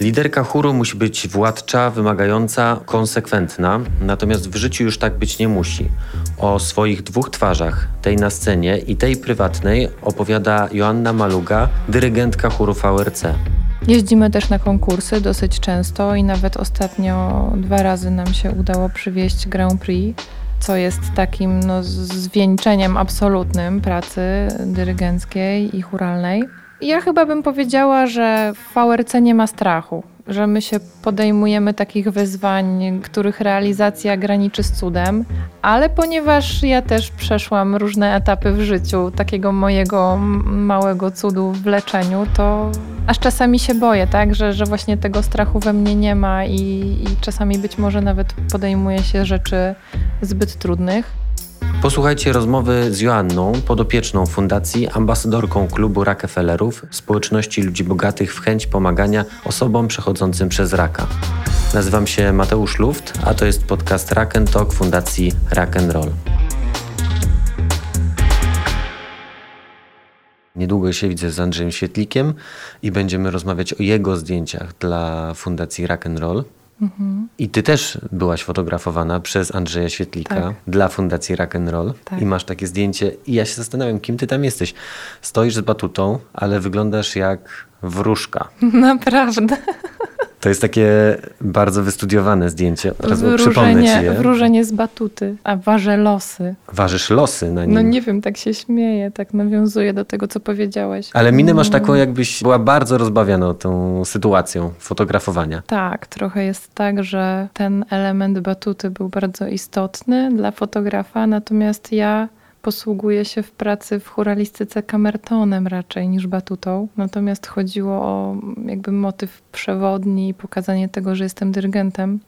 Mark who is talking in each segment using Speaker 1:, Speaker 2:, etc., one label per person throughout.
Speaker 1: Liderka chóru musi być władcza, wymagająca, konsekwentna, natomiast w życiu już tak być nie musi. O swoich dwóch twarzach, tej na scenie i tej prywatnej, opowiada Joanna Maluga, dyrygentka chóru VRC.
Speaker 2: Jeździmy też na konkursy dosyć często i nawet ostatnio dwa razy nam się udało przywieźć Grand Prix, co jest takim no, zwieńczeniem absolutnym pracy dyrygenckiej i churalnej. Ja chyba bym powiedziała, że w VRC nie ma strachu, że my się podejmujemy takich wyzwań, których realizacja graniczy z cudem, ale ponieważ ja też przeszłam różne etapy w życiu takiego mojego małego cudu w leczeniu, to aż czasami się boję, tak, że, że właśnie tego strachu we mnie nie ma i, i czasami być może nawet podejmuję się rzeczy zbyt trudnych.
Speaker 1: Posłuchajcie rozmowy z Joanną, podopieczną fundacji, ambasadorką klubu Rockefellerów, społeczności ludzi bogatych w chęć pomagania osobom przechodzącym przez raka. Nazywam się Mateusz Luft, a to jest podcast Rack Talk Fundacji Rack Roll. Niedługo się widzę z Andrzejem Świetlikiem i będziemy rozmawiać o jego zdjęciach dla Fundacji Rack Roll. Mhm. I ty też byłaś fotografowana przez Andrzeja Świetlika tak. dla Fundacji Rock and Roll tak. i masz takie zdjęcie i ja się zastanawiam, kim ty tam jesteś. Stoisz z batutą, ale wyglądasz jak wróżka.
Speaker 2: Naprawdę.
Speaker 1: To jest takie bardzo wystudiowane zdjęcie. Od razu przypomnę ci je.
Speaker 2: Wróżenie z batuty, a ważę losy.
Speaker 1: Ważysz losy na nim?
Speaker 2: No nie wiem, tak się śmieję, tak nawiązuję do tego, co powiedziałeś.
Speaker 1: Ale minę masz taką, mm. jakbyś była bardzo rozbawiona tą sytuacją fotografowania.
Speaker 2: Tak, trochę jest tak, że ten element batuty był bardzo istotny dla fotografa, natomiast ja posługuje się w pracy w churalistyce kamertonem raczej niż batutą. Natomiast chodziło o jakby motyw przewodni i pokazanie tego, że jestem dyrygentem.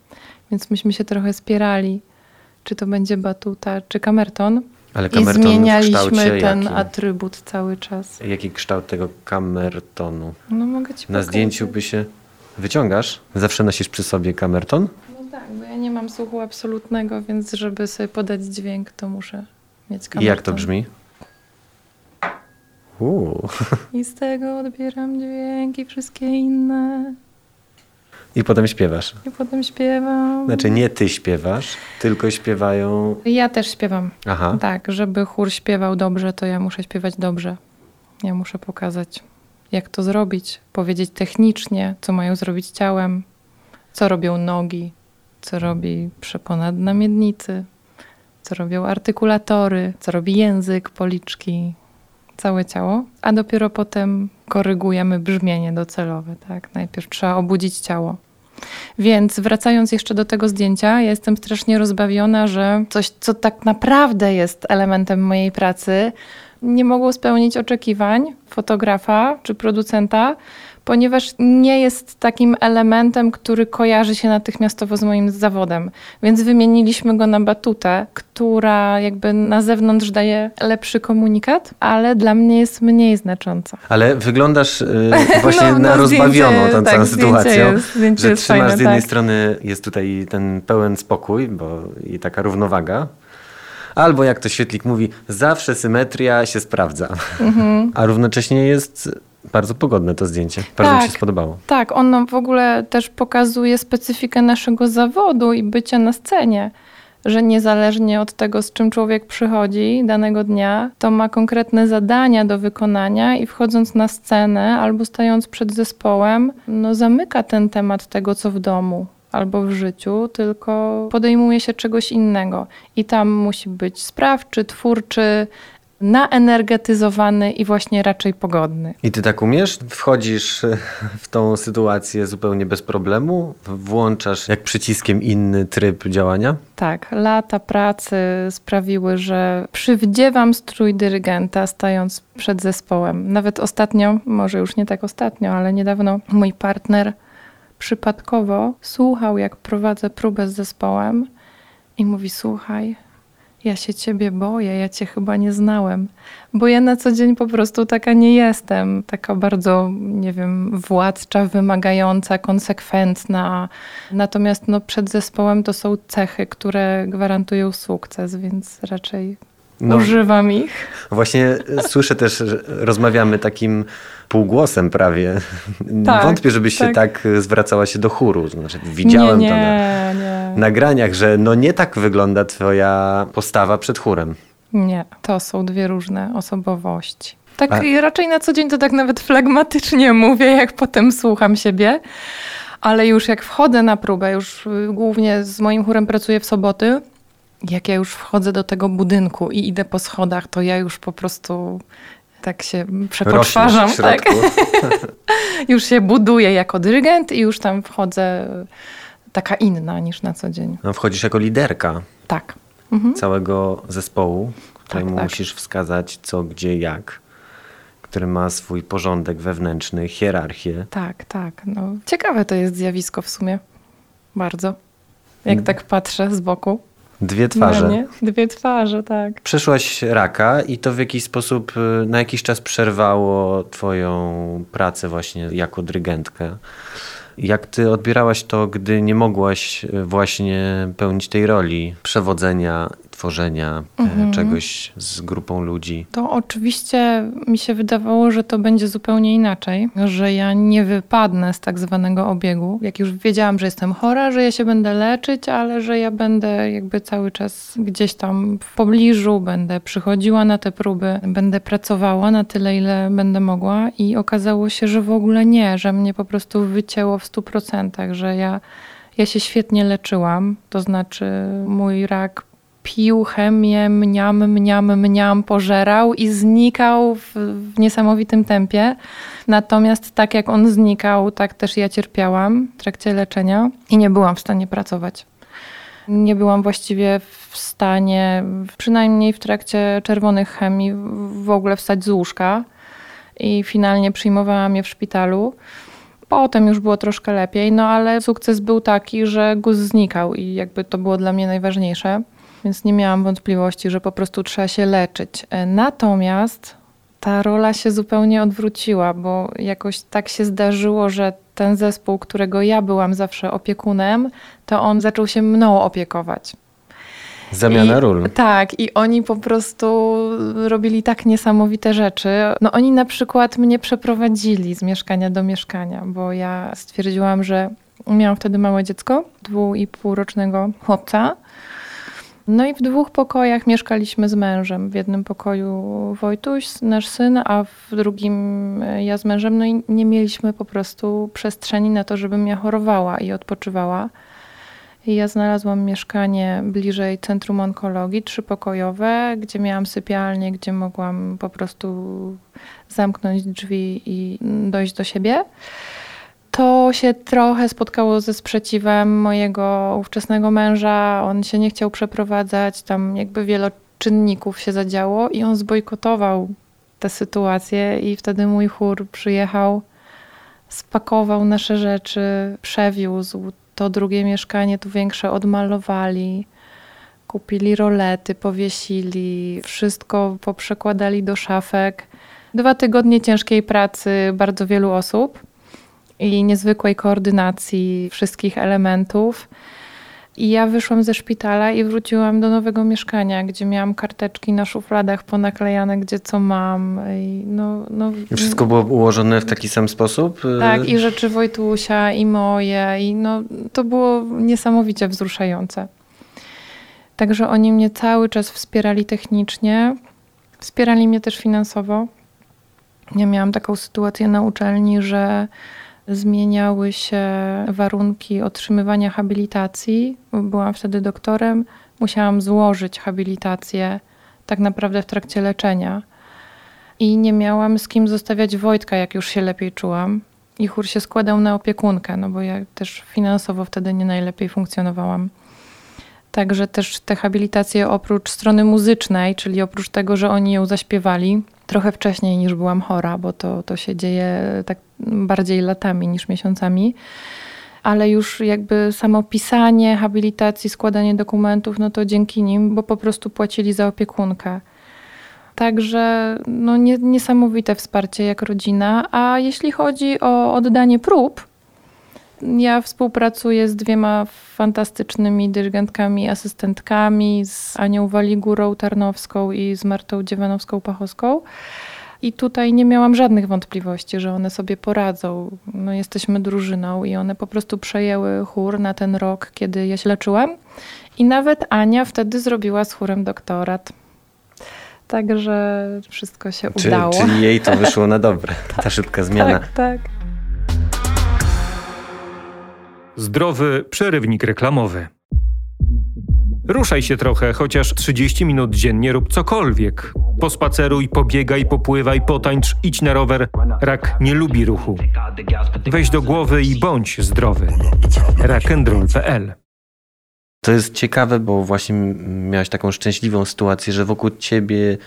Speaker 2: Więc myśmy się trochę spierali, czy to będzie batuta, czy kamerton.
Speaker 1: Ale
Speaker 2: kamerton I zmienialiśmy ten jaki? atrybut cały czas.
Speaker 1: Jaki kształt tego kamertonu?
Speaker 2: No mogę ci
Speaker 1: Na pokazać. zdjęciu by się... Wyciągasz? Zawsze nosisz przy sobie kamerton?
Speaker 2: No tak, bo ja nie mam słuchu absolutnego, więc żeby sobie podać dźwięk, to muszę.
Speaker 1: I jak to brzmi? Uuu.
Speaker 2: I z tego odbieram dźwięki, wszystkie inne.
Speaker 1: I potem śpiewasz.
Speaker 2: I potem śpiewam.
Speaker 1: Znaczy nie ty śpiewasz, tylko śpiewają.
Speaker 2: Ja też śpiewam. Aha. Tak, żeby chór śpiewał dobrze, to ja muszę śpiewać dobrze. Ja muszę pokazać, jak to zrobić, powiedzieć technicznie, co mają zrobić ciałem, co robią nogi, co robi przeponad na miednicy, co robią artykulatory, co robi język, policzki, całe ciało, a dopiero potem korygujemy brzmienie docelowe. Tak? Najpierw trzeba obudzić ciało. Więc wracając jeszcze do tego zdjęcia, ja jestem strasznie rozbawiona, że coś, co tak naprawdę jest elementem mojej pracy, nie mogło spełnić oczekiwań fotografa czy producenta, ponieważ nie jest takim elementem, który kojarzy się natychmiastowo z moim zawodem. Więc wymieniliśmy go na batutę, która jakby na zewnątrz daje lepszy komunikat, ale dla mnie jest mniej znacząca.
Speaker 1: Ale wyglądasz yy, właśnie no, na no, rozbawioną tą tak, całą sytuacją, jest, że trzymasz fajne, z jednej tak. strony jest tutaj ten pełen spokój bo i taka równowaga, Albo jak to świetlik mówi, zawsze symetria się sprawdza. Mhm. A równocześnie jest bardzo pogodne to zdjęcie. Bardzo tak, mi się tak, spodobało.
Speaker 2: Tak, ono w ogóle też pokazuje specyfikę naszego zawodu i bycia na scenie. Że niezależnie od tego, z czym człowiek przychodzi danego dnia, to ma konkretne zadania do wykonania i wchodząc na scenę albo stając przed zespołem, no zamyka ten temat tego, co w domu albo w życiu, tylko podejmuje się czegoś innego. I tam musi być sprawczy, twórczy, naenergetyzowany i właśnie raczej pogodny.
Speaker 1: I ty tak umiesz? Wchodzisz w tą sytuację zupełnie bez problemu? Włączasz jak przyciskiem inny tryb działania?
Speaker 2: Tak, lata pracy sprawiły, że przywdziewam strój dyrygenta stając przed zespołem. Nawet ostatnio, może już nie tak ostatnio, ale niedawno mój partner przypadkowo słuchał, jak prowadzę próbę z zespołem i mówi: Słuchaj, ja się ciebie boję, ja cię chyba nie znałem, bo ja na co dzień po prostu taka nie jestem, taka bardzo, nie wiem, władcza, wymagająca, konsekwentna. Natomiast no, przed zespołem to są cechy, które gwarantują sukces, więc raczej no, używam ich.
Speaker 1: Właśnie słyszę też, że rozmawiamy takim półgłosem prawie. Tak, Wątpię, żebyś tak. się tak zwracała się do chóru. Znaczy, widziałem
Speaker 2: nie, nie,
Speaker 1: to na nie. nagraniach, że no nie tak wygląda twoja postawa przed chórem.
Speaker 2: Nie, to są dwie różne osobowości. Tak A... raczej na co dzień to tak nawet flagmatycznie mówię, jak potem słucham siebie. Ale już jak wchodzę na próbę, już y, głównie z moim chórem pracuję w soboty, jak ja już wchodzę do tego budynku i idę po schodach, to ja już po prostu tak się przepoczwarzam. Tak. już się buduję jako dyrygent i już tam wchodzę taka inna niż na co dzień.
Speaker 1: No, wchodzisz jako liderka.
Speaker 2: Tak.
Speaker 1: Mhm. Całego zespołu, któremu tak, tak. musisz wskazać co, gdzie, jak który ma swój porządek wewnętrzny, hierarchię.
Speaker 2: Tak, tak. No, ciekawe to jest zjawisko w sumie. Bardzo. Jak tak patrzę z boku.
Speaker 1: Dwie twarze.
Speaker 2: Nie? Dwie twarze, tak.
Speaker 1: Przeszłaś raka i to w jakiś sposób y, na jakiś czas przerwało twoją pracę właśnie jako dyrygentkę. Jak ty odbierałaś to, gdy nie mogłaś y, właśnie pełnić tej roli przewodzenia tworzenia e, mhm. czegoś z grupą ludzi?
Speaker 2: To oczywiście mi się wydawało, że to będzie zupełnie inaczej, że ja nie wypadnę z tak zwanego obiegu. Jak już wiedziałam, że jestem chora, że ja się będę leczyć, ale że ja będę jakby cały czas gdzieś tam w pobliżu, będę przychodziła na te próby, będę pracowała na tyle, ile będę mogła i okazało się, że w ogóle nie, że mnie po prostu wycięło w stu procentach, że ja ja się świetnie leczyłam, to znaczy mój rak pił chemię, mniam, mniam, mniam, pożerał i znikał w, w, niesamowitym tempie. Natomiast tak jak on znikał, tak też ja cierpiałam w trakcie leczenia i nie byłam w stanie pracować. Nie byłam właściwie w stanie, przynajmniej w trakcie czerwonych chemii, w ogóle wstać z łóżka. I finalnie przyjmowałam je w szpitalu. Potem już było troszkę lepiej, no ale sukces był taki, że guz znikał i jakby to było dla mnie najważniejsze więc nie miałam wątpliwości, że po prostu trzeba się leczyć. E, natomiast ta rola się zupełnie odwróciła, bo jakoś tak się zdarzyło, że ten zespół, którego ja byłam zawsze opiekunem, to on zaczął się mną opiekować.
Speaker 1: Zamiana
Speaker 2: I,
Speaker 1: ról.
Speaker 2: Tak, i oni po prostu robili tak niesamowite rzeczy. No oni na przykład mnie przeprowadzili z mieszkania do mieszkania, bo ja stwierdziłam, że miałam wtedy małe dziecko, dwu i półrocznego chłopca no i w dwóch pokojach mieszkaliśmy z mężem. W jednym pokoju Wojtuś, nasz syn, a w drugim e, ja z mężem. No i nie mieliśmy po prostu przestrzeni na to, żebym ja chorowała i odpoczywała. I ja znalazłam mieszkanie bliżej Centrum Onkologii, trzypokojowe, gdzie miałam sypialnię, gdzie mogłam po prostu zamknąć drzwi i dojść do siebie to się trochę spotkało ze sprzeciwem mojego ówczesnego męża. On się nie chciał przeprowadzać, tam jakby wiele czynników się zadziało i on zbojkotował tę sytuację i wtedy mój chór przyjechał, spakował nasze rzeczy, przewiózł to drugie mieszkanie, tu większe odmalowali, kupili rolety, powiesili, wszystko poprzekładali do szafek. Dwa tygodnie ciężkiej pracy bardzo wielu osób i niezwykłej koordynacji wszystkich elementów. I ja wyszłam ze szpitala i wróciłam do nowego mieszkania, gdzie miałam karteczki na szufladach ponaklejane, gdzie co mam. I no, no,
Speaker 1: wszystko było ułożone w taki sam sposób?
Speaker 2: Tak, i rzeczy Wojtusia, i moje. I no, to było niesamowicie wzruszające. Także oni mnie cały czas wspierali technicznie, wspierali mnie też finansowo. Ja miałam taką sytuację na uczelni, że zmieniały się warunki otrzymywania habilitacji. Byłam wtedy doktorem, musiałam złożyć habilitację tak naprawdę w trakcie leczenia. I nie miałam z kim zostawiać Wojtka, jak już się lepiej czułam. I chór się składał na opiekunkę, no bo ja też finansowo wtedy nie najlepiej funkcjonowałam. Także też te habilitacje oprócz strony muzycznej, czyli oprócz tego, że oni ją zaśpiewali, trochę wcześniej niż byłam chora, bo to, to się dzieje tak bardziej latami niż miesiącami. Ale już jakby samo pisanie habilitacji, składanie dokumentów, no to dzięki nim, bo po prostu płacili za opiekunkę. Także no, nie, niesamowite wsparcie jak rodzina. A jeśli chodzi o oddanie prób, Ja współpracuję z dwiema fantastycznymi dyrygentkami, asystentkami, z Anią Waligurą Tarnowską i z Martą Dziewanowską-Pachowską. I tutaj nie miałam żadnych wątpliwości, że one sobie poradzą. No, jesteśmy drużyną i one po prostu przejęły chór na ten rok, kiedy ja się leczyłam. I nawet Ania wtedy zrobiła z chórem doktorat. Także wszystko się
Speaker 1: Czy,
Speaker 2: udało.
Speaker 1: Czyli jej to wyszło na dobre, ta szybka zmiana.
Speaker 2: Tak, tak.
Speaker 3: Zdrowy przerywnik reklamowy. Ruszaj się trochę, chociaż 30 minut dziennie rób cokolwiek. Pospaceruj, pobiegaj, popływaj, potańcz, idź na rower. Rak nie lubi ruchu. Weź do głowy i bądź zdrowy. Rock'n'roll.pl
Speaker 1: To jest ciekawe, bo właśnie miałeś taką szczęśliwą sytuację, że wokół ciebie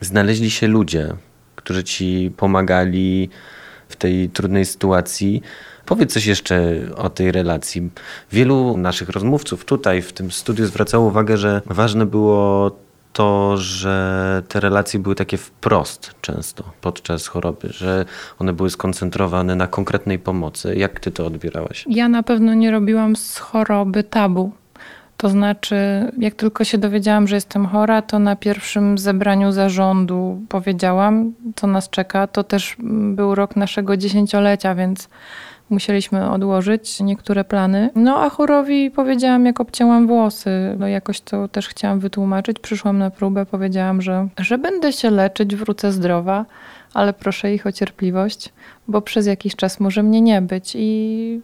Speaker 1: znaleźli się ludzie, którzy ci pomagali w tej trudnej sytuacji. Powiedz coś jeszcze o tej relacji. Wielu naszych rozmówców tutaj w tym studiu zwracało uwagę, że ważne było to, że te relacje były takie wprost często podczas choroby, że one były skoncentrowane na konkretnej pomocy. Jak ty to odbierałaś?
Speaker 2: Ja na pewno nie robiłam z choroby tabu. To znaczy, jak tylko się dowiedziałam, że jestem chora, to na pierwszym zebraniu zarządu powiedziałam, co nas czeka. To też był rok naszego dziesięciolecia, więc musieliśmy odłożyć niektóre plany. No a chorowi powiedziałam, jak obcięłam włosy. No jakoś to też chciałam wytłumaczyć. Przyszłam na próbę, powiedziałam, że, że będę się leczyć, wrócę zdrowa, ale proszę ich o cierpliwość, bo przez jakiś czas może mnie nie być i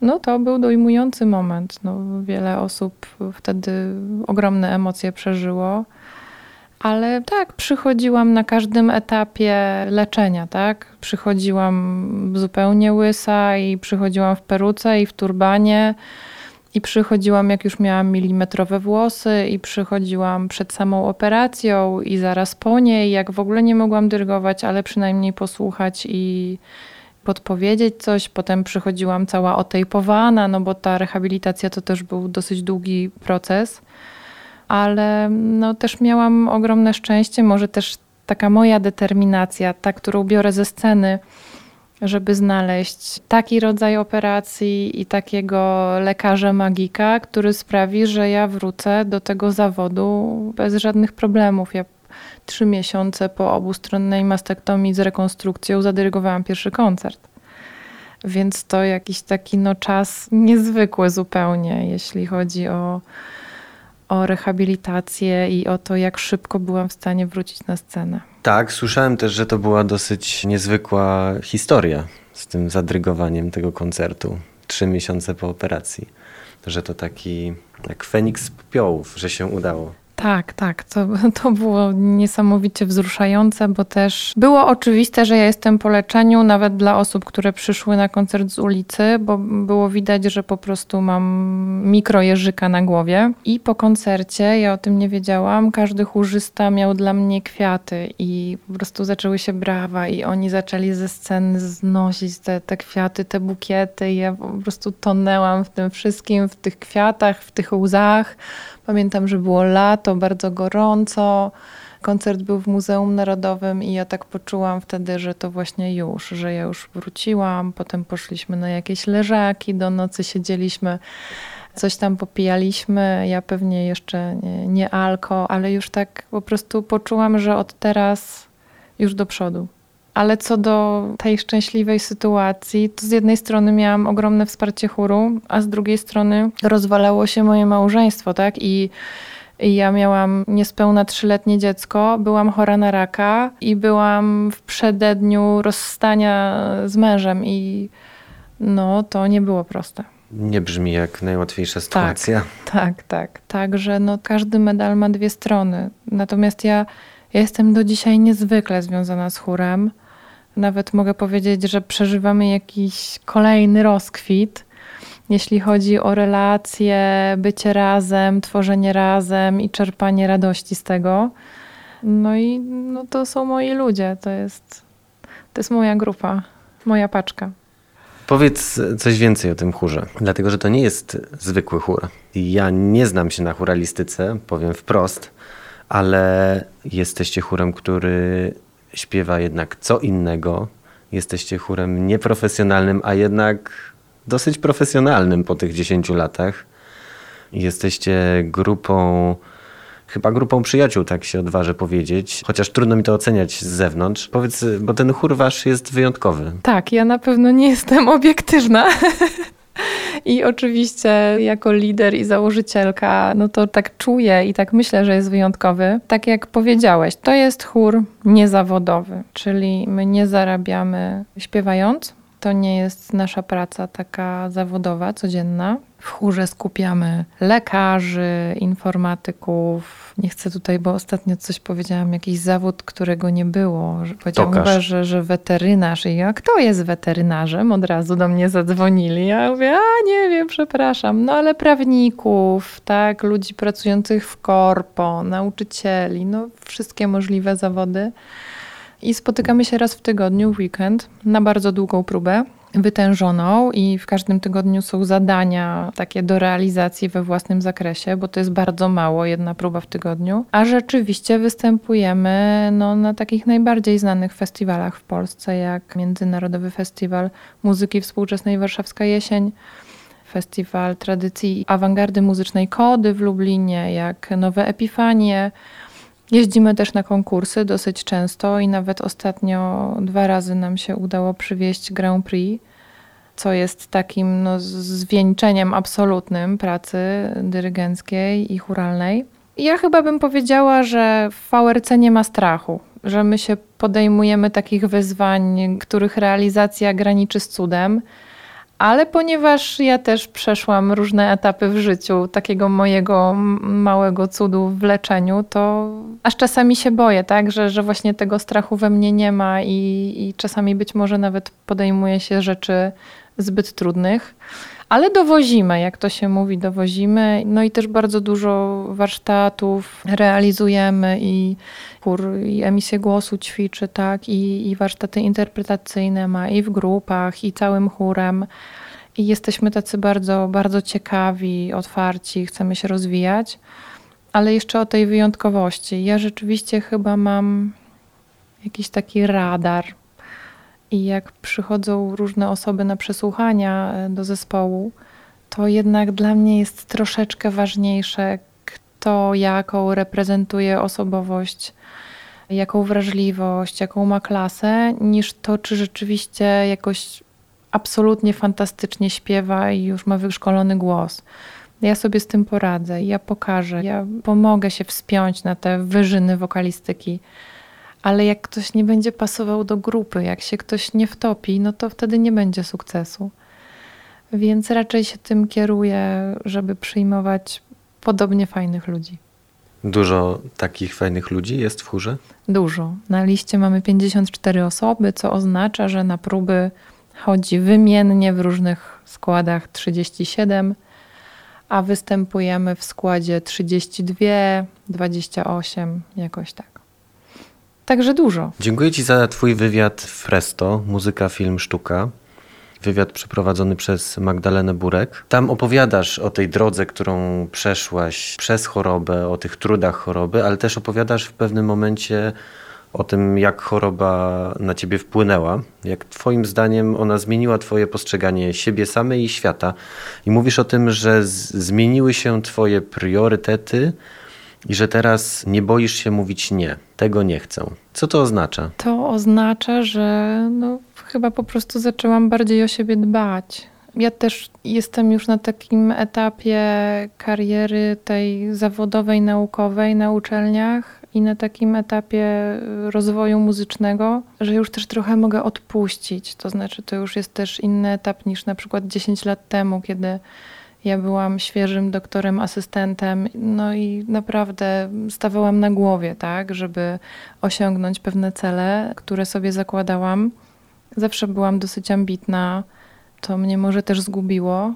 Speaker 2: no to był dojmujący moment. No, wiele osób wtedy ogromne emocje przeżyło. Ale tak, przychodziłam na każdym etapie leczenia, tak? Przychodziłam zupełnie łysa i przychodziłam w peruce i w turbanie. I przychodziłam, jak już miałam milimetrowe włosy, i przychodziłam przed samą operacją, i zaraz po niej, jak w ogóle nie mogłam dyrygować, ale przynajmniej posłuchać i podpowiedzieć coś. Potem przychodziłam cała otejpowana, no bo ta rehabilitacja to też był dosyć długi proces ale no, też miałam ogromne szczęście, może też taka moja determinacja, ta, którą biorę ze sceny, żeby znaleźć taki rodzaj operacji i takiego lekarza magika, który sprawi, że ja wrócę do tego zawodu bez żadnych problemów. Ja trzy miesiące po obustronnej mastektomii z rekonstrukcją zadyrygowałam pierwszy koncert. Więc to jakiś taki no, czas niezwykły zupełnie, jeśli chodzi o, o rehabilitację i o to, jak szybko byłam w stanie wrócić na scenę.
Speaker 1: Tak, słyszałem też, że to była dosyć niezwykła historia z tym zadrygowaniem tego koncertu. Trzy miesiące po operacji. Że to taki jak Feniks z popiołów, że się udało.
Speaker 2: Tak, tak. To, to było niesamowicie wzruszające, bo też było oczywiste, że ja jestem po leczeniu, nawet dla osób, które przyszły na koncert z ulicy, bo było widać, że po prostu mam mikrojeżyka na głowie. I po koncercie, ja o tym nie wiedziałam, każdy chórzysta miał dla mnie kwiaty i po prostu zaczęły się brawa i oni zaczęli ze sceny znosić te, te kwiaty, te bukiety i ja po prostu tonęłam w tym wszystkim, w tych kwiatach, w tych łzach Pamiętam, że było lato, bardzo gorąco. Koncert był w Muzeum Narodowym i ja tak poczułam wtedy, że to właśnie już, że ja już wróciłam. Potem poszliśmy na jakieś leżaki, do nocy siedzieliśmy, coś tam popijaliśmy. Ja pewnie jeszcze nie, nie alko, ale już tak po prostu poczułam, że od teraz już do przodu. Ale co do tej szczęśliwej sytuacji, to z jednej strony miałam ogromne wsparcie chóru, a z drugiej strony rozwalało się moje małżeństwo, tak? I ja miałam niespełna trzyletnie dziecko, byłam chora na raka i byłam w przededniu rozstania z mężem i no to nie było proste.
Speaker 1: Nie brzmi jak najłatwiejsza sytuacja.
Speaker 2: Tak, tak, tak. Także no, każdy medal ma dwie strony. Natomiast ja, ja jestem do dzisiaj niezwykle związana z chórem. Nawet mogę powiedzieć, że przeżywamy jakiś kolejny rozkwit, jeśli chodzi o relacje, bycie razem, tworzenie razem i czerpanie radości z tego. No i no to są moi ludzie, to jest, to jest moja grupa, moja paczka.
Speaker 1: Powiedz coś więcej o tym chórze, dlatego że to nie jest zwykły chór. Ja nie znam się na chóralistyce, powiem wprost, ale jesteście chórem, który śpiewa jednak co innego. Jesteście chórem nieprofesjonalnym, a jednak dosyć profesjonalnym po tych 10 latach. Jesteście grupą, chyba grupą przyjaciół, tak się odważę powiedzieć, chociaż trudno mi to oceniać z zewnątrz. Powiedz, bo ten chór wasz jest wyjątkowy.
Speaker 2: Tak, ja na pewno nie jestem obiektywna. I oczywiście jako lider i założycielka, no to tak czuję i tak myślę, że jest wyjątkowy. Tak jak powiedziałeś, to jest chór niezawodowy, czyli my nie zarabiamy śpiewając. To nie jest nasza praca taka zawodowa, codzienna. W chórze skupiamy lekarzy, informatyków. Nie chcę tutaj, bo ostatnio coś powiedziałam, jakiś zawód, którego nie było. Powiedziałam chyba, że, że weterynarz. I ja, kto jest weterynarzem? Od razu do mnie zadzwonili. Ja mówię, a nie wiem, przepraszam. No ale prawników, tak, ludzi pracujących w korpo, nauczycieli, no wszystkie możliwe zawody. I spotykamy się raz w tygodniu, w weekend, na bardzo długą próbę wytężoną i w każdym tygodniu są zadania takie do realizacji we własnym zakresie, bo to jest bardzo mało, jedna próba w tygodniu. A rzeczywiście występujemy no, na takich najbardziej znanych festiwalach w Polsce, jak Międzynarodowy Festiwal Muzyki Współczesnej Warszawska Jesień, Festiwal Tradycji Awangardy Muzycznej Kody w Lublinie, jak Nowe Epifanie, Jeździmy też na konkursy dosyć często i nawet ostatnio dwa razy nam się udało przywieźć Grand Prix, co jest takim no, zwieńczeniem absolutnym pracy dyrygenckiej i churalnej. Ja chyba bym powiedziała, że w VRC nie ma strachu, że my się podejmujemy takich wyzwań, których realizacja graniczy z cudem ale ponieważ ja też przeszłam różne etapy w życiu takiego mojego małego cudu w leczeniu, to aż czasami się boję, tak, że, że właśnie tego strachu we mnie nie ma i, i czasami być może nawet podejmuje się rzeczy zbyt trudnych. Ale dowozimy, jak to się mówi, dowozimy. No i też bardzo dużo warsztatów realizujemy i chór, i emisję głosu ćwiczy, tak, i, i warsztaty interpretacyjne ma i w grupach, i całym chórem. I jesteśmy tacy bardzo, bardzo ciekawi, otwarci, chcemy się rozwijać. Ale jeszcze o tej wyjątkowości. Ja rzeczywiście chyba mam jakiś taki radar i jak przychodzą różne osoby na przesłuchania e, do zespołu, to jednak dla mnie jest troszeczkę ważniejsze, kto jaką reprezentuje osobowość, jaką wrażliwość, jaką ma klasę, niż to, czy rzeczywiście jakoś absolutnie fantastycznie śpiewa i już ma wyszkolony głos. Ja sobie z tym poradzę, ja pokażę, ja pomogę się wspiąć na te wyżyny wokalistyki ale jak ktoś nie będzie pasował do grupy, jak się ktoś nie wtopi, no to wtedy nie będzie sukcesu. Więc raczej się tym kieruję, żeby przyjmować podobnie fajnych ludzi.
Speaker 1: Dużo takich fajnych ludzi jest w chórze?
Speaker 2: Dużo. Na liście mamy 54 osoby, co oznacza, że na próby chodzi wymiennie w różnych składach 37, a występujemy w składzie 32, 28, jakoś tak. Także dużo.
Speaker 1: Dziękuję Ci za Twój wywiad w Presto, muzyka, film, sztuka. Wywiad przeprowadzony przez Magdalenę Burek. Tam opowiadasz o tej drodze, którą przeszłaś przez chorobę, o tych trudach choroby, ale też opowiadasz w pewnym momencie o tym, jak choroba na ciebie wpłynęła, jak Twoim zdaniem ona zmieniła Twoje postrzeganie siebie samej i świata. I mówisz o tym, że zmieniły się Twoje priorytety i że teraz nie boisz się mówić nie, tego nie chcę. Co to oznacza?
Speaker 2: To oznacza, że no, chyba po prostu zaczęłam bardziej o siebie dbać. Ja też jestem już na takim etapie kariery tej zawodowej, naukowej na uczelniach i na takim etapie rozwoju muzycznego, że już też trochę mogę odpuścić. To znaczy, to już jest też inny etap niż na przykład 10 lat temu, kiedy ja byłam świeżym doktorem, asystentem, no i naprawdę stawałam na głowie, tak, żeby osiągnąć pewne cele, które sobie zakładałam. Zawsze byłam dosyć ambitna, to mnie może też zgubiło,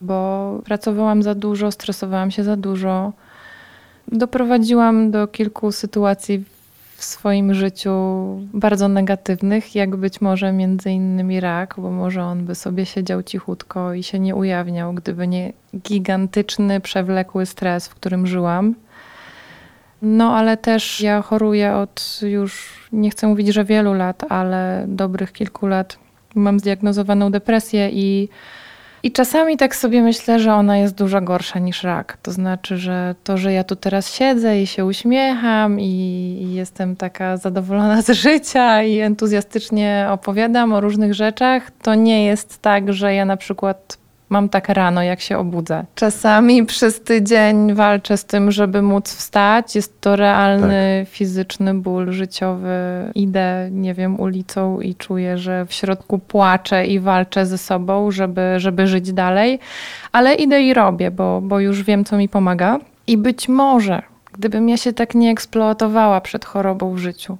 Speaker 2: bo pracowałam za dużo, stresowałam się za dużo. Doprowadziłam do kilku sytuacji w swoim życiu bardzo negatywnych, jak być może między innymi rak, bo może on by sobie siedział cichutko i się nie ujawniał, gdyby nie gigantyczny, przewlekły stres, w którym żyłam. No, ale też ja choruję od już, nie chcę mówić, że wielu lat, ale dobrych kilku lat. Mam zdiagnozowaną depresję i I czasami tak sobie myślę, że ona jest dużo gorsza niż rak. To znaczy, że to, że ja tu teraz siedzę i się uśmiecham i, jestem taka zadowolona z życia i entuzjastycznie opowiadam o różnych rzeczach, to nie jest tak, że ja na przykład mam tak rano, jak się obudzę. Czasami przez tydzień walczę z tym, żeby móc wstać. Jest to realny, tak. fizyczny ból życiowy. Idę, nie wiem, ulicą i czuję, że w środku płaczę i walczę ze sobą, żeby, żeby żyć dalej. Ale idę i robię, bo, bo już wiem, co mi pomaga. I być może, gdybym ja się tak nie eksploatowała przed chorobą w życiu,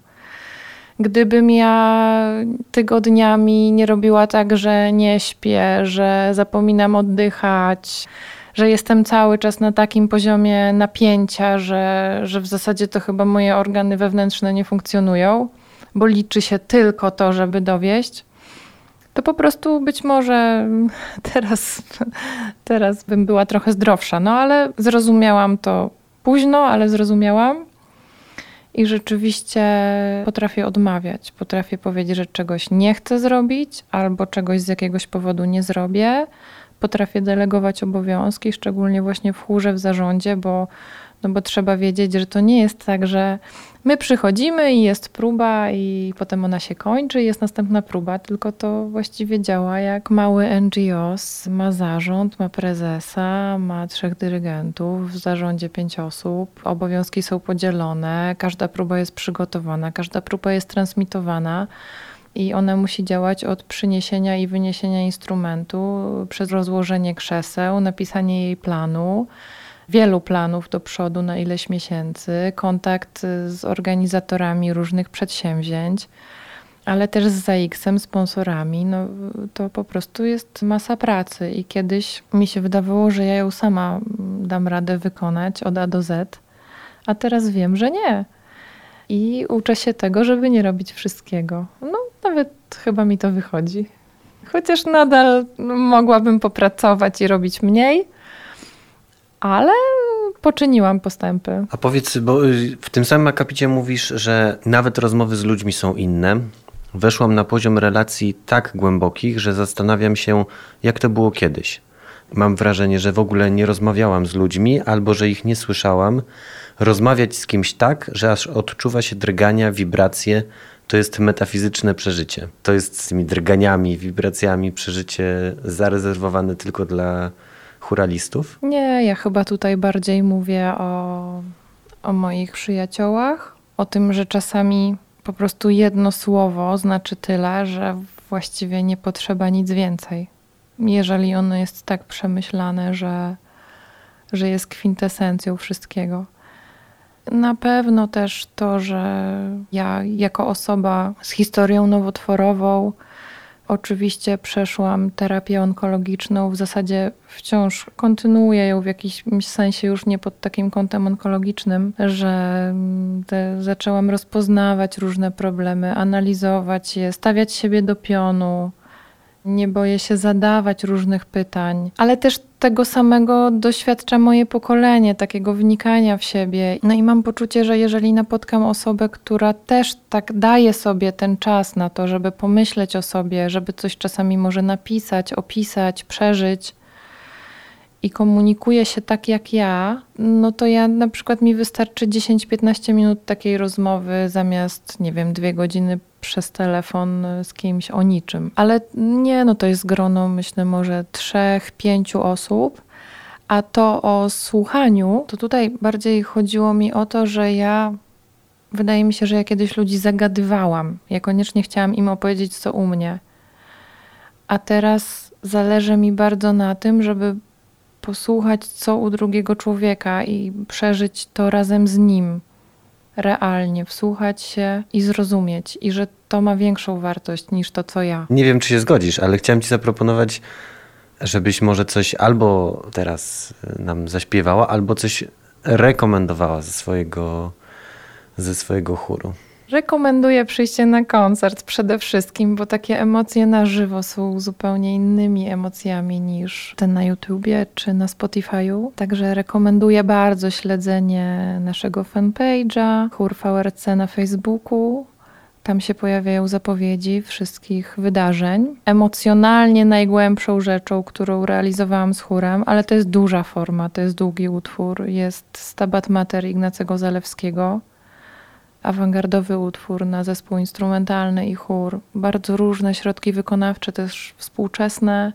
Speaker 2: Gdybym ja tygodniami nie robiła tak, że nie śpię, że zapominam oddychać, że jestem cały czas na takim poziomie napięcia, że, że w zasadzie to chyba moje organy wewnętrzne nie funkcjonują, bo liczy się tylko to, żeby dowieść, to po prostu być może teraz, teraz bym była trochę zdrowsza. No ale zrozumiałam to późno, ale zrozumiałam i rzeczywiście potrafię odmawiać. Potrafię powiedzieć, że czegoś nie chcę zrobić albo czegoś z jakiegoś powodu nie zrobię. Potrafię delegować obowiązki, szczególnie właśnie w chórze, w zarządzie, bo no bo trzeba wiedzieć, że to nie jest tak, że my przychodzimy i jest próba i potem ona się kończy i jest następna próba, tylko to właściwie działa jak mały NGOs. Ma zarząd, ma prezesa, ma trzech dyrygentów, w zarządzie pięć osób. Obowiązki są podzielone, każda próba jest przygotowana, każda próba jest transmitowana i ona musi działać od przyniesienia i wyniesienia instrumentu przez rozłożenie krzeseł, napisanie jej planu wielu planów do przodu na ileś miesięcy, kontakt z organizatorami różnych przedsięwzięć, ale też z ZAX-em, sponsorami. No, to po prostu jest masa pracy i kiedyś mi się wydawało, że ja ją sama dam radę wykonać od A do Z, a teraz wiem, że nie. I uczę się tego, żeby nie robić wszystkiego. No, nawet chyba mi to wychodzi. Chociaż nadal mogłabym popracować i robić mniej, ale poczyniłam postępy.
Speaker 1: A powiedz, bo y, w tym samym akapicie mówisz, że nawet rozmowy z ludźmi są inne. Weszłam na poziom relacji tak głębokich, że zastanawiam się, jak to było kiedyś. Mam wrażenie, że w ogóle nie rozmawiałam z ludźmi albo że ich nie słyszałam. Rozmawiać z kimś tak, że aż odczuwa się drgania, wibracje, to jest metafizyczne przeżycie. To jest z tymi drganiami, wibracjami przeżycie zarezerwowane tylko dla churalistów?
Speaker 2: Nie, ja chyba tutaj bardziej mówię o, o moich przyjaciołach, o tym, że czasami po prostu jedno słowo znaczy tyle, że właściwie nie potrzeba nic więcej. Jeżeli ono jest tak przemyślane, że, że jest kwintesencją wszystkiego. Na pewno też to, że ja jako osoba z historią nowotworową, Oczywiście przeszłam terapię onkologiczną, w zasadzie wciąż kontynuuję ją w jakimś sensie już nie pod takim kątem onkologicznym, że zaczęłam rozpoznawać różne problemy, analizować je, stawiać siebie do pionu, nie boję się zadawać różnych pytań, ale też tego samego doświadcza moje pokolenie, takiego wnikania w siebie. No i mam poczucie, że jeżeli napotkam osobę, która też tak daje sobie ten czas na to, żeby pomyśleć o sobie, żeby coś czasami może napisać, opisać, przeżyć, i komunikuje się tak jak ja, no to ja na przykład mi wystarczy 10-15 minut takiej rozmowy zamiast, nie wiem, dwie godziny przez telefon z kimś o niczym. Ale nie, no to jest grono, myślę, może trzech, pięciu osób. A to o słuchaniu, to tutaj bardziej chodziło mi o to, że ja wydaje mi się, że ja kiedyś ludzi zagadywałam. Ja koniecznie chciałam im opowiedzieć, co u mnie. A teraz zależy mi bardzo na tym, żeby posłuchać, co u drugiego człowieka i przeżyć to razem z nim realnie, wsłuchać się i zrozumieć, i że to ma większą wartość niż to, co ja.
Speaker 1: Nie wiem, czy się zgodzisz, ale chciałem Ci zaproponować, żebyś może coś albo teraz nam zaśpiewała, albo coś rekomendowała ze swojego, ze swojego chóru.
Speaker 2: Rekomenduję przyjście na koncert przede wszystkim, bo takie emocje na żywo są zupełnie innymi emocjami niż te na YouTubie czy na Spotify'u. Także rekomenduję bardzo śledzenie naszego fanpage'a, chór VRC na Facebooku, Tam się pojawiają zapowiedzi wszystkich wydarzeń. Emocjonalnie najgłębszą rzeczą, którą realizowałam z chórem, ale to jest duża forma, to jest długi utwór, jest Stabat Mater Ignacego Zalewskiego. Awangardowy utwór na zespół instrumentalny i chór. Bardzo różne środki wykonawcze, też współczesne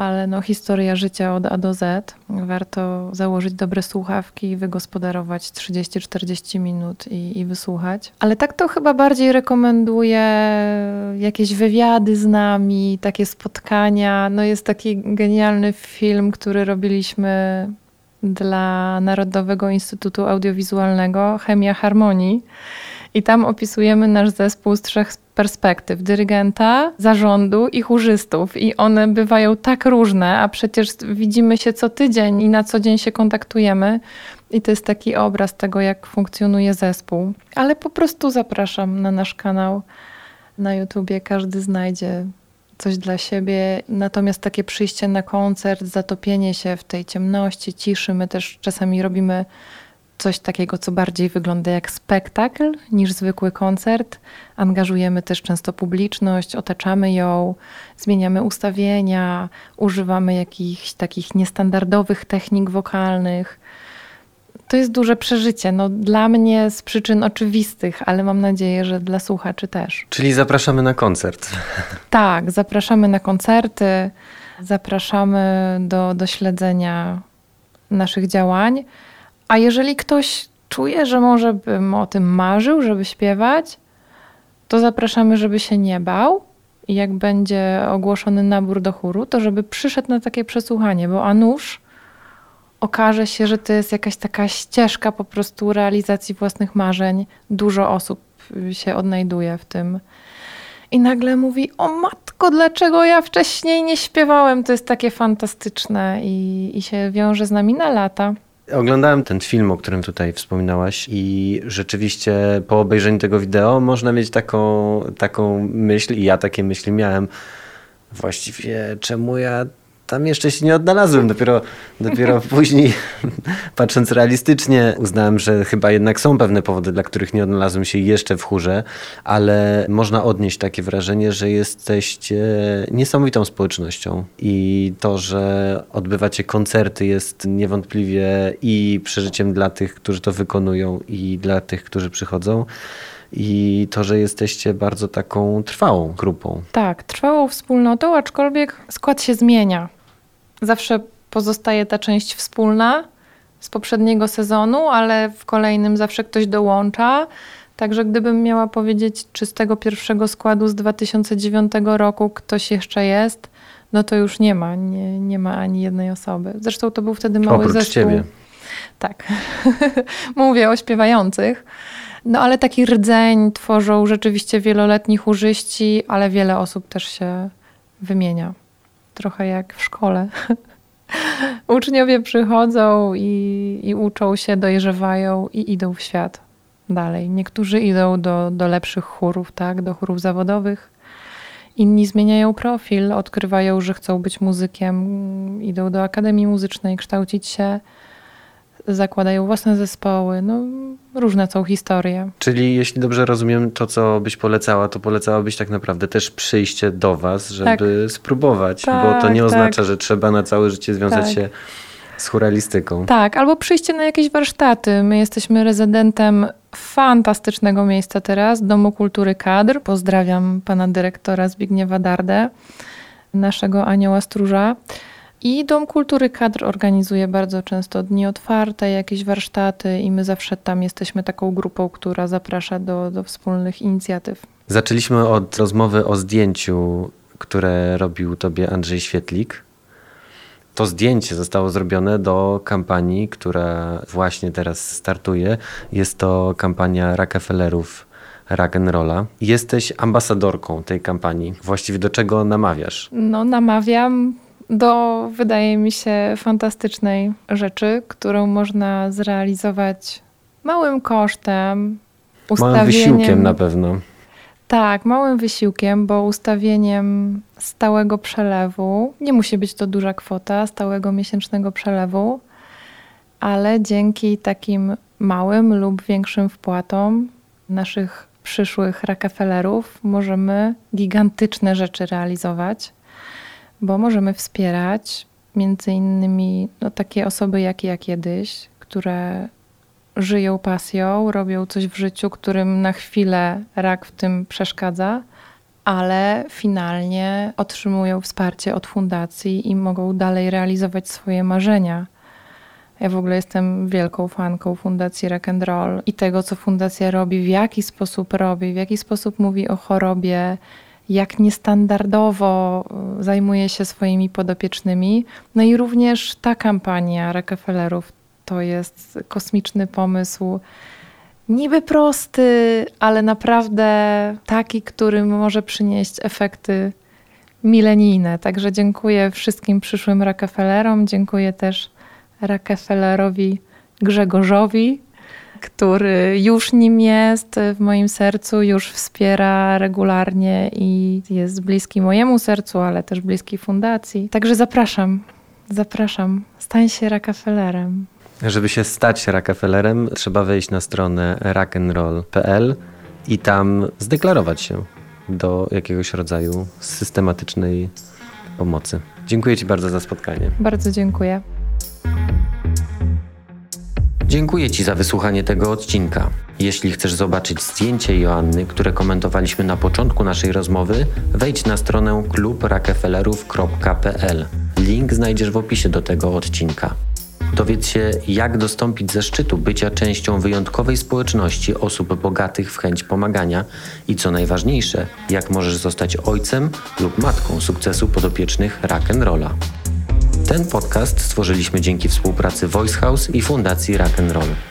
Speaker 2: ale no, historia życia od A do Z. Warto założyć dobre słuchawki, wygospodarować 30-40 minut i, i wysłuchać. Ale tak to chyba bardziej rekomenduję jakieś wywiady z nami, takie spotkania. No jest taki genialny film, który robiliśmy dla Narodowego Instytutu Audiowizualnego Chemia Harmonii. I tam opisujemy nasz zespół z trzech perspektyw dyrygenta, zarządu i chórzystów. I one bywają tak różne, a przecież widzimy się co tydzień i na co dzień się kontaktujemy. I to jest taki obraz tego, jak funkcjonuje zespół. Ale po prostu zapraszam na nasz kanał na YouTubie. Każdy znajdzie coś dla siebie. Natomiast takie przyjście na koncert, zatopienie się w tej ciemności, ciszy, my też czasami robimy coś takiego, co bardziej wygląda jak spektakl niż zwykły koncert. Angażujemy też często publiczność, otaczamy ją, zmieniamy ustawienia, używamy jakichś takich niestandardowych technik wokalnych. To jest duże przeżycie. No, dla mnie z przyczyn oczywistych, ale mam nadzieję, że dla słuchaczy też.
Speaker 1: Czyli zapraszamy na koncert.
Speaker 2: Tak, zapraszamy na koncerty, zapraszamy do, do śledzenia naszych działań. A jeżeli ktoś czuje, że może bym o tym marzył, żeby śpiewać, to zapraszamy, żeby się nie bał. I jak będzie ogłoszony nabór do chóru, to żeby przyszedł na takie przesłuchanie, bo a nuż okaże się, że to jest jakaś taka ścieżka po prostu realizacji własnych marzeń. Dużo osób się odnajduje w tym. I nagle mówi: O matko, dlaczego ja wcześniej nie śpiewałem? To jest takie fantastyczne i, i się wiąże z nami na lata.
Speaker 1: Oglądałem ten film, o którym tutaj wspominałaś i rzeczywiście po obejrzeniu tego wideo można mieć taką, taką myśl i ja takie myśli miałem. Właściwie czemu ja tam jeszcze się nie odnalazłem. Dopiero, dopiero później, patrząc realistycznie, uznałem, że chyba jednak są pewne powody, dla których nie odnalazłem się jeszcze w chórze, ale można odnieść takie wrażenie, że jesteście niesamowitą społecznością i to, że odbywacie koncerty jest niewątpliwie i przeżyciem dla tych, którzy to wykonują i dla tych, którzy przychodzą i to, że jesteście bardzo taką trwałą grupą.
Speaker 2: Tak, trwałą wspólnotą, aczkolwiek skład się zmienia zawsze pozostaje ta część wspólna z poprzedniego sezonu, ale w kolejnym zawsze ktoś dołącza. Także gdybym miała powiedzieć, czy z tego pierwszego składu z 2009 roku ktoś jeszcze jest, no to już nie ma, nie, nie ma ani jednej osoby. Zresztą to był wtedy mały
Speaker 1: Oprócz
Speaker 2: zespół.
Speaker 1: ciebie.
Speaker 2: Tak. Mówię o śpiewających. No ale taki rdzeń tworzą rzeczywiście wieloletni chórzyści, ale wiele osób też się wymienia trochę jak w szkole. Uczniowie przychodzą i, i uczą się, dojrzewają i idą w świat dalej. Niektórzy idą do, do lepszych chórów, tak, do chórów zawodowych. Inni zmieniają profil, odkrywają, że chcą być muzykiem, idą do akademii muzycznej, kształcić się zakładają własne zespoły. No, różne są historie.
Speaker 1: Czyli jeśli dobrze rozumiem to, co byś polecała, to polecałabyś tak naprawdę też przyjście do was, żeby tak. spróbować, tak, bo to nie tak. oznacza, że trzeba na całe życie związać tak. się z churalistyką.
Speaker 2: Tak, albo przyjście na jakieś warsztaty. My jesteśmy rezydentem fantastycznego miejsca teraz, Domu Kultury Kadr. Pozdrawiam pana dyrektora Zbigniewa Dardę, naszego anioła stróża. I Dom Kultury Kadr organizuje bardzo często dni otwarte, jakieś warsztaty, i my zawsze tam jesteśmy taką grupą, która zaprasza do, do wspólnych inicjatyw.
Speaker 1: Zaczęliśmy od rozmowy o zdjęciu, które robił tobie Andrzej Świetlik. To zdjęcie zostało zrobione do kampanii, która właśnie teraz startuje. Jest to kampania Rockefellerów rock'n'rolla. Jesteś ambasadorką tej kampanii. Właściwie do czego namawiasz?
Speaker 2: No, namawiam do, wydaje mi się, fantastycznej rzeczy, którą można zrealizować małym kosztem,
Speaker 1: ustawieniem. Małym wysiłkiem na pewno.
Speaker 2: Tak, małym wysiłkiem, bo ustawieniem stałego przelewu, nie musi być to duża kwota stałego miesięcznego przelewu, ale dzięki takim małym lub większym wpłatom naszych przyszłych Rockefellerów możemy gigantyczne rzeczy realizować, bo możemy wspierać między innymi no, takie osoby jak ja kiedyś, które żyją pasją, robią coś w życiu, którym na chwilę rak w tym przeszkadza, ale finalnie otrzymują wsparcie od fundacji i mogą dalej realizować swoje marzenia. Ja w ogóle jestem wielką fanką Fundacji Rock and Roll i tego, co fundacja robi, w jaki sposób robi, w jaki sposób mówi o chorobie, jak niestandardowo y, zajmuje się swoimi podopiecznymi. No i również ta kampania Rockefellerów to jest kosmiczny pomysł. Niby prosty, ale naprawdę taki, który może przynieść efekty milenijne. Także dziękuję wszystkim przyszłym Rockefellerom. Dziękuję też Rockefellerowi Grzegorzowi, który już nim jest w moim sercu, już wspiera regularnie i jest bliski mojemu sercu, ale też bliski fundacji. Także zapraszam, zapraszam, stań się Rockefellerem.
Speaker 1: Żeby się stać Rockefellerem, trzeba wejść na stronę rockandroll.pl i tam zdeklarować się do jakiegoś rodzaju systematycznej pomocy. Dziękuję Ci bardzo za spotkanie.
Speaker 2: Bardzo dziękuję.
Speaker 1: Dziękuję Ci za wysłuchanie tego odcinka. Jeśli chcesz zobaczyć zdjęcie Joanny, które komentowaliśmy na początku naszej rozmowy, wejdź na stronę klubrockefellerów.pl. Link znajdziesz w opisie do tego odcinka. Dowiedz się, jak dostąpić ze szczytu bycia częścią wyjątkowej społeczności osób bogatych w chęć pomagania i co najważniejsze, jak możesz zostać ojcem lub matką sukcesu podopiecznych rock'n'rolla. Ten podcast stworzyliśmy dzięki współpracy Voice House i Fundacji Rock'n'Roll.